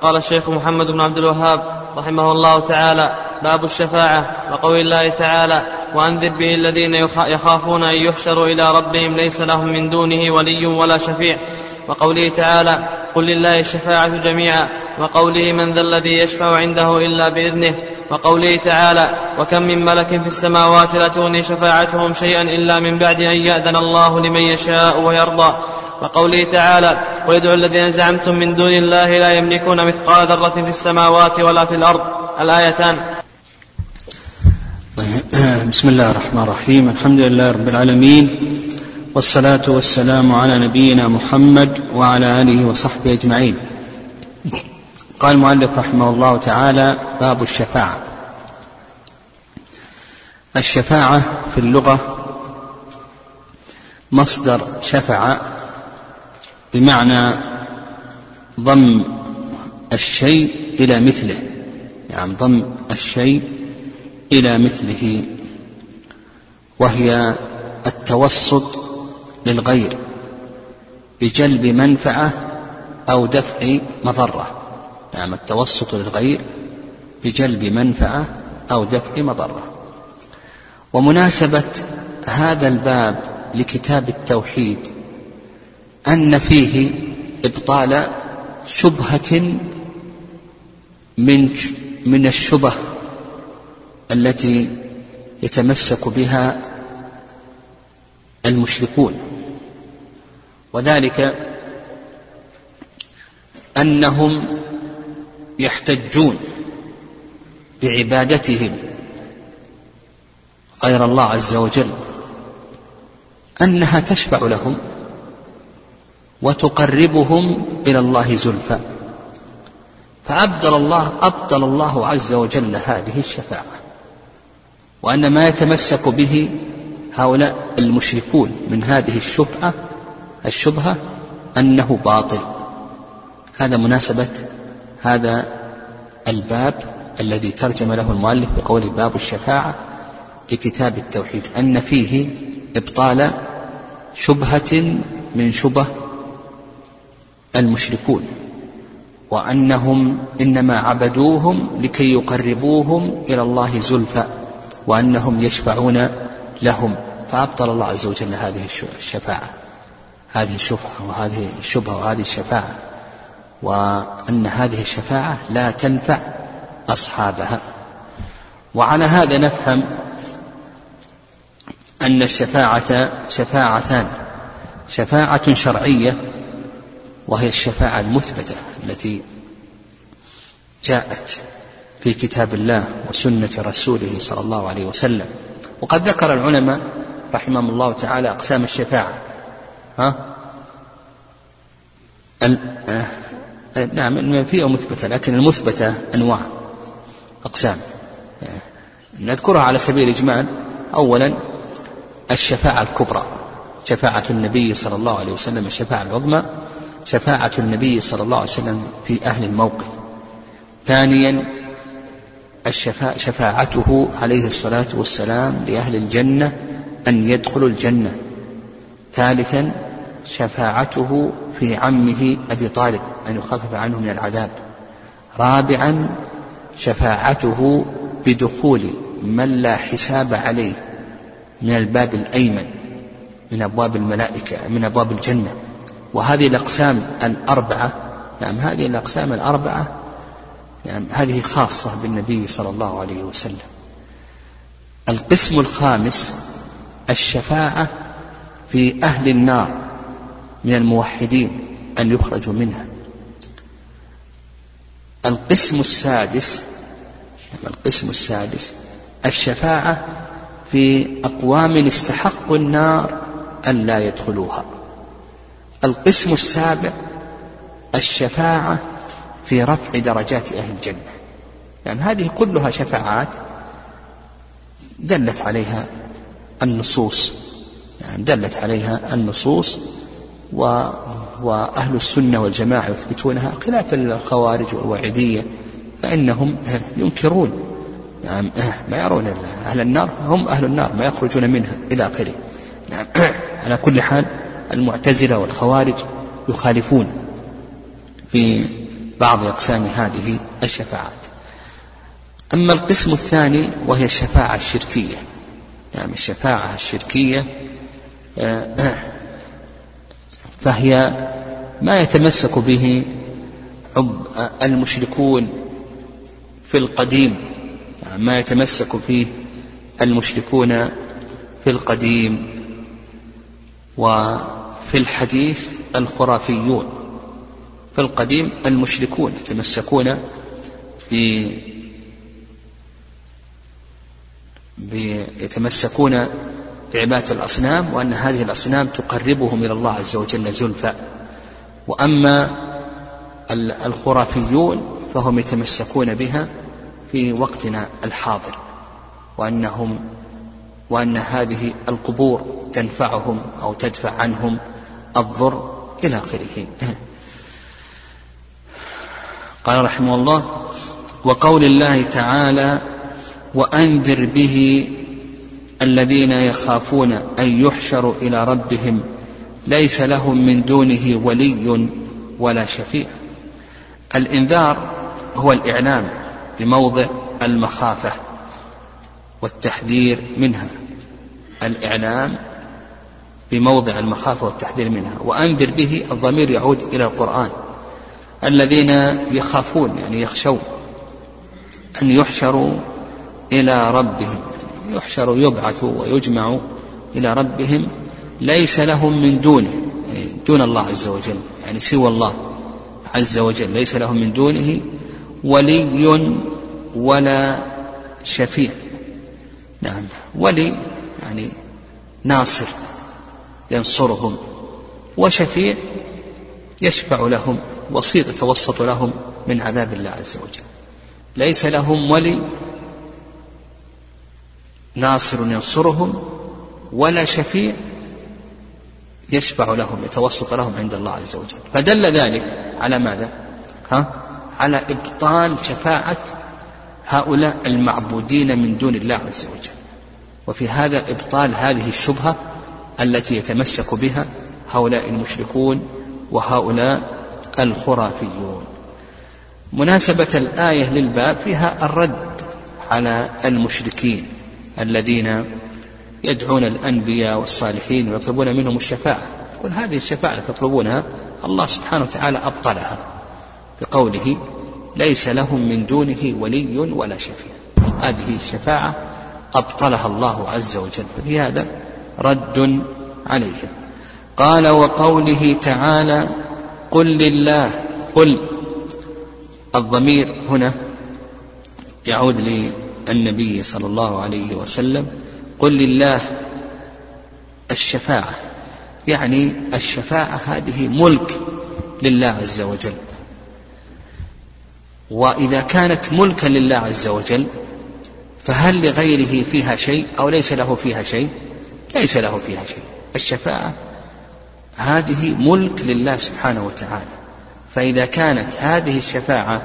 قال الشيخ محمد بن عبد الوهاب رحمه الله تعالى باب الشفاعة وقول الله تعالى وأنذر به الذين يخافون أن يحشروا إلى ربهم ليس لهم من دونه ولي ولا شفيع وقوله تعالى قل لله الشفاعة جميعا وقوله من ذا الذي يشفع عنده إلا بإذنه وقوله تعالى وكم من ملك في السماوات لا تغني شفاعتهم شيئا إلا من بعد أن يأذن الله لمن يشاء ويرضى وقوله تعالى قل ادعوا الذين زعمتم من دون الله لا يملكون مثقال ذرة في السماوات ولا في الأرض. الآيتان. بسم الله الرحمن الرحيم. الحمد لله رب العالمين. والصلاة والسلام على نبينا محمد وعلى آله وصحبه أجمعين. قال المؤلف رحمه الله تعالى باب الشفاعة. الشفاعة في اللغة مصدر شفع بمعنى ضم الشيء إلى مثله. يعني ضم الشيء إلى مثله. وهي التوسط للغير بجلب منفعة أو دفع مضرة. نعم التوسط للغير بجلب منفعة أو دفع مضرة. ومناسبة هذا الباب لكتاب التوحيد أن فيه إبطال شبهة من من الشبه التي يتمسك بها المشركون. وذلك أنهم يحتجون بعبادتهم غير الله عز وجل أنها تشفع لهم. وتقربهم إلى الله زلفى. فأبدل الله أبطل الله عز وجل هذه الشفاعة. وأن ما يتمسك به هؤلاء المشركون من هذه الشبهة الشبهة أنه باطل. هذا مناسبة هذا الباب الذي ترجم له المؤلف بقوله باب الشفاعة لكتاب التوحيد. أن فيه إبطال شبهة من شبه المشركون وأنهم إنما عبدوهم لكي يقربوهم إلى الله زلفى وأنهم يشفعون لهم. فأبطل الله عز وجل هذه الشفاعة هذه الشبهة وهذه الشبهة وهذه الشفاعة. وأن هذه الشفاعة لا تنفع أصحابها. وعلى هذا نفهم أن الشفاعة شفاعتان شفاعة شرعية وهي الشفاعة المثبتة التي جاءت في كتاب الله وسنة رسوله صلى الله عليه وسلم. وقد ذكر العلماء رحمهم الله تعالى أقسام الشفاعة. ها؟ آه، نعم المنفية مثبتة لكن المثبتة أنواع أقسام. نذكرها على سبيل الإجمال أولا الشفاعة الكبرى شفاعة النبي صلى الله عليه وسلم الشفاعة العظمى. شفاعة النبي صلى الله عليه وسلم في أهل الموقف. ثانيا الشفاعة شفاعته عليه الصلاة والسلام لأهل الجنة أن يدخلوا الجنة. ثالثا شفاعته في عمه أبي طالب أن يخفف عنه من العذاب. رابعا شفاعته بدخول من لا حساب عليه من الباب الأيمن من أبواب الملائكة من أبواب الجنة. وهذه الأقسام الأربعة نعم هذه الأقسام الأربعة نعم هذه خاصة بالنبي صلى الله عليه وسلم. القسم الخامس الشفاعة في أهل النار من الموحدين أن يخرجوا منها. القسم السادس القسم السادس الشفاعة في أقوام استحقوا النار أن لا يدخلوها. القسم السابع الشفاعة في رفع درجات أهل الجنة. يعني هذه كلها شفاعات دلت عليها النصوص. يعني دلت عليها النصوص و وأهل السنة والجماعة يثبتونها خلاف الخوارج والوعيدية فإنهم ينكرون. نعم ما يرون أهل النار هم أهل النار ما يخرجون منها إلى آخره. نعم على كل حال المعتزلة والخوارج يخالفون في بعض أقسام هذه الشفاعات. أما القسم الثاني وهي الشفاعة الشركية. يعني الشفاعة الشركية آه، فهي ما يتمسك به المشركون في القديم. يعني ما يتمسك فيه المشركون في القديم. وفي الحديث الخرافيون في القديم المشركون يتمسكون يتمسكون بعبادة الأصنام وأن هذه الأصنام تقربهم إلى الله عز وجل زلفى. وأما الخرافيون فهم يتمسكون بها في وقتنا الحاضر. وأنهم وأن هذه القبور تنفعهم أو تدفع عنهم الضر إلى آخره. قال رحمه الله وقول الله تعالى وأنذر به الذين يخافون أن يحشروا إلى ربهم ليس لهم من دونه ولي ولا شفيع. الإنذار هو الإعلام بموضع المخافة والتحذير منها. الإعلام بموضع المخافة والتحذير منها وأنذر به الضمير يعود إلى القرآن. الذين يخافون يعني يخشون أن يحشروا إلى ربهم يحشر يبعث ويجمع إلى ربهم ليس لهم من دونه يعني دون الله عز وجل يعني سوى الله عز وجل ليس لهم من دونه ولي ولا شفيع. نعم ولي يعني ناصر. ينصرهم وشفيع يشفع لهم وسيط يتوسط لهم من عذاب الله عز وجل. ليس لهم ولي ناصر ينصرهم ولا شفيع يشفع لهم يتوسط لهم عند الله عز وجل. فدل ذلك على ماذا؟ ها؟ على إبطال شفاعة هؤلاء المعبودين من دون الله عز وجل. وفي هذا إبطال هذه الشبهة التي يتمسك بها هؤلاء المشركون وهؤلاء الخرافيون. مناسبة الآية للباب فيها الرد على المشركين الذين يدعون الأنبياء والصالحين ويطلبون منهم الشفاعة. يقول هذه الشفاعة التي تطلبونها الله سبحانه وتعالى أبطلها بقوله ليس لهم من دونه ولي ولا شفيع. هذه الشفاعة أبطلها الله عز وجل. ففي هذا رد عليهم قال وقوله تعالى قل لله. قل. الضمير هنا يعود للنبي صلى الله عليه وسلم قل لله. الشفاعة. يعني الشفاعة هذه ملك لله عز وجل. وإذا كانت ملكا لله عز وجل فهل لغيره فيها شيء أو ليس له فيها شيء؟ ليس له فيها شيء. الشفاعة هذه ملك لله سبحانه وتعالى. فإذا كانت هذه الشفاعة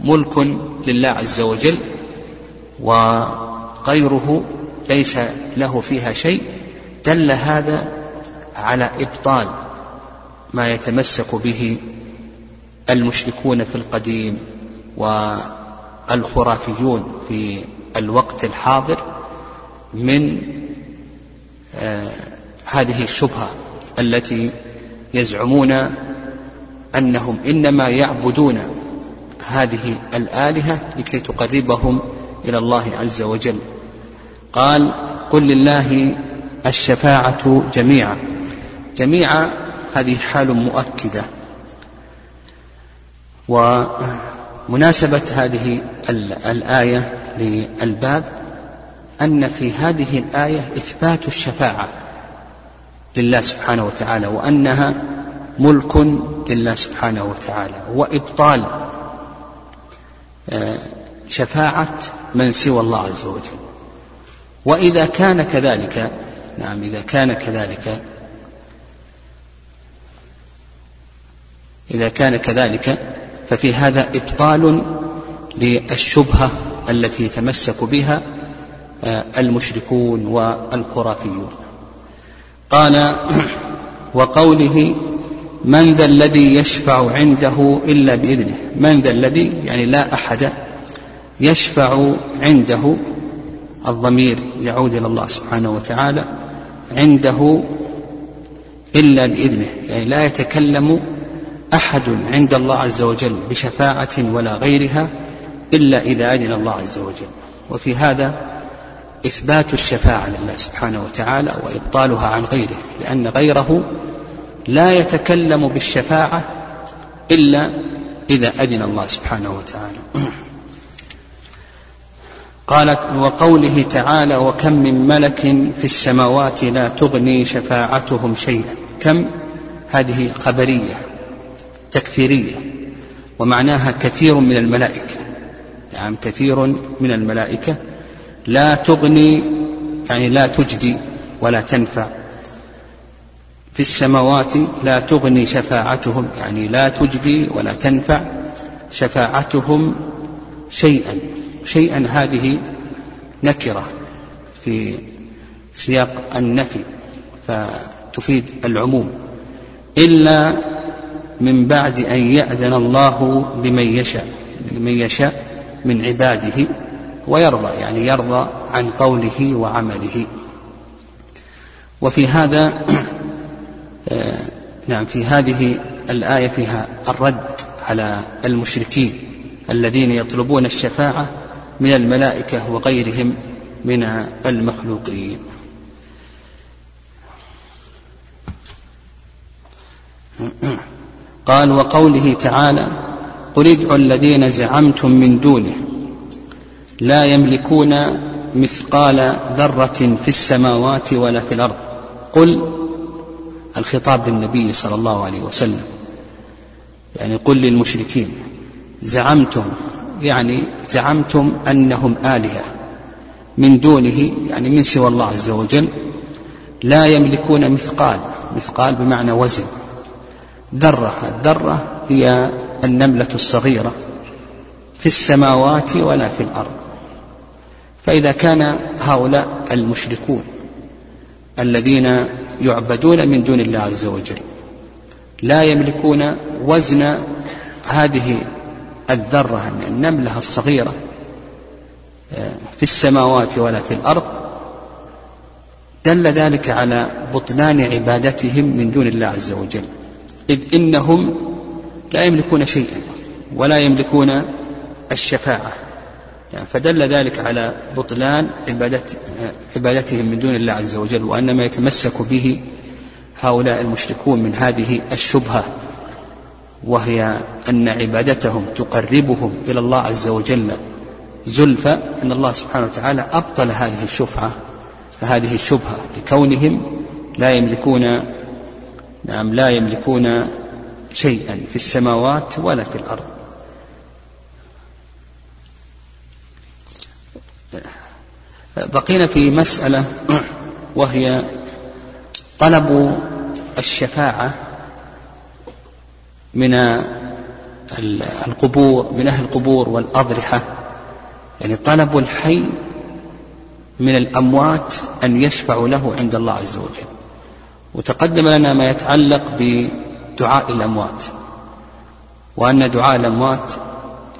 ملك لله عز وجل وغيره ليس له فيها شيء دل هذا على إبطال ما يتمسك به المشركون في القديم والخرافيون في الوقت الحاضر من هذه الشبهة التي يزعمون أنهم إنما يعبدون هذه الآلهة لكي تقربهم إلى الله عز وجل. قال قل لله الشفاعة جميعا. جميعا هذه حال مؤكدة. ومناسبة هذه الآية للباب أن في هذه الآية إثبات الشفاعة لله سبحانه وتعالى وأنها ملك لله سبحانه وتعالى وإبطال آه، شفاعة من سوى الله عز وجل. وإذا كان كذلك نعم إذا كان كذلك إذا كان كذلك ففي هذا إبطال للشبهة التي تمسك بها المشركون والخرافيون. قال وقوله من ذا الذي يشفع عنده إلا بإذنه من ذا الذي يعني لا أحد يشفع عنده الضمير يعود إلى الله سبحانه وتعالى عنده إلا بإذنه يعني لا يتكلم أحد عند الله عز وجل بشفاعة ولا غيرها إلا إذا أذن الله عز وجل. وفي هذا إثبات الشفاعة لله سبحانه وتعالى وإبطالها عن غيره لأن غيره لا يتكلم بالشفاعة إلا إذا أذن الله سبحانه وتعالى. قالت وقوله تعالى وكم من ملك في السماوات لا تغني شفاعتهم شيئا. كم؟ هذه خبرية تكثيريه ومعناها كثير من الملائكة. يعني كثير من الملائكة لا تغني يعني لا تجدي ولا تنفع. في السماوات لا تغني شفاعتهم يعني لا تجدي ولا تنفع شفاعتهم شيئا. شيئا هذه نكرة في سياق النفي فتفيد العموم. إلا من بعد أن يأذن الله لمن يشاء لمن يشاء من عباده. ويرضى يعني يرضى عن قوله وعمله. وفي هذا آه، نعم في هذه الآية فيها الرد على المشركين الذين يطلبون الشفاعة من الملائكة وغيرهم من المخلوقين. قال وقوله تعالى قل ادعوا الذين زعمتم من دونه لا يملكون مثقال ذرة في السماوات ولا في الأرض. قل الخطاب للنبي صلى الله عليه وسلم. يعني قل للمشركين زعمتم يعني زعمتم أنهم آلهة. من دونه يعني من سوى الله عز وجل لا يملكون مثقال. مثقال بمعنى وزن. ذرة الذرة هي النملة الصغيرة في السماوات ولا في الأرض. فإذا كان هؤلاء المشركون الذين يعبدون من دون الله عز وجل لا يملكون وزن هذه الذرة النملة الصغيرة آه، في السماوات ولا في الأرض دل ذلك على بطلان عبادتهم من دون الله عز وجل. إذ إنهم لا يملكون شيئا ولا يملكون الشفاعة. يعني فدل ذلك على بطلان عبادت عبادتهم من دون الله عز وجل وأن ما يتمسك به هؤلاء المشركون من هذه الشبهة وهي أن عبادتهم تقربهم إلى الله عز وجل زلفى أن الله سبحانه وتعالى أبطل هذه الشفعة هذه الشبهة لكونهم لا يملكون نعم لا يملكون شيئا في السماوات ولا في الأرض. بقينا في مسألة وهي طلب الشفاعة من القبور من أهل القبور والأضرحة. يعني طلب الحي من الأموات أن يشفعوا له عند الله عز وجل. وتقدم لنا ما يتعلق بدعاء الأموات وأن دعاء الأموات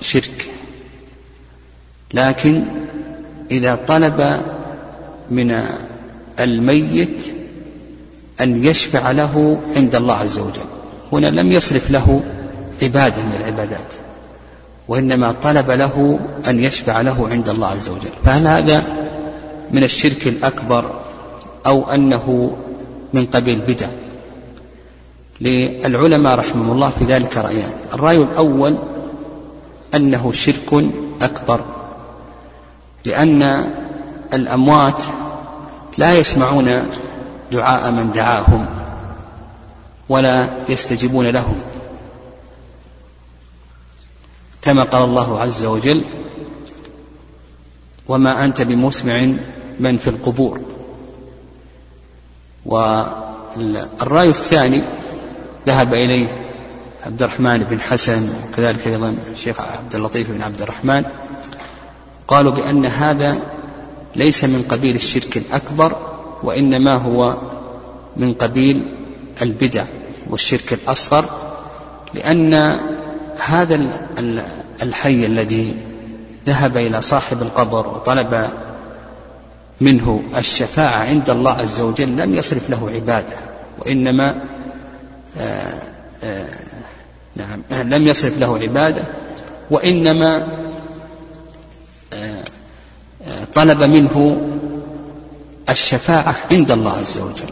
شرك. لكن إذا طلب من الميت أن يشفع له عند الله عز وجل. هنا لم يصرف له عبادة من العبادات وإنما طلب له أن يشفع له عند الله عز وجل. فهل هذا من الشرك الأكبر أو أنه من قبيل بدع؟ للعلماء رحمهم الله في ذلك رأيان. الرأي الأول أنه شرك أكبر. لأن الأموات لا يسمعون دعاء من دعاهم ولا يستجيبون لهم. كما قال الله عز وجل وما أنت بمسمع من في القبور. والرأي الثاني ذهب إليه عبد الرحمن بن حسن وكذلك أيضا الشيخ عبد اللطيف بن عبد الرحمن. قالوا بأن هذا ليس من قبيل الشرك الأكبر وإنما هو من قبيل البدع والشرك الأصغر لأن هذا الحي الذي ذهب إلى صاحب القبر وطلب منه الشفاعة عند الله عز وجل لم يصرف له عبادة وإنما آآ آآ نعم لم يصرف له عبادة وإنما طلب منه الشفاعة عند الله عز وجل.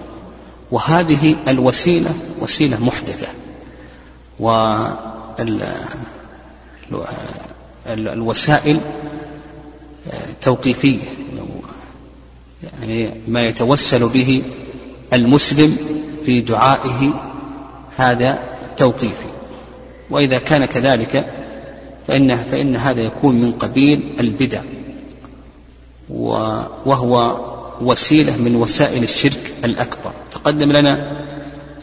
وهذه الوسيلة وسيلة محدثة. والوسائل توقيفية. يعني ما يتوسل به المسلم في دعائه هذا توقيفي. وإذا كان كذلك فإن, فإن هذا يكون من قبيل البدع وهو وسيلة من وسائل الشرك الأكبر. تقدم لنا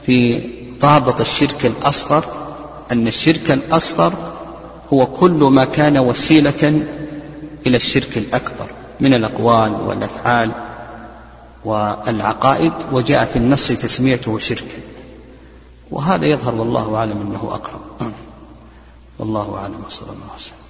في ضابط الشرك الأصغر أن الشرك الأصغر هو كل ما كان وسيلة إلى الشرك الأكبر من الأقوال والأفعال والعقائد وجاء في النص تسميته شركا وهذا يظهر والله أعلم أنه أقرب. والله أعلم وصلى الله وسلم.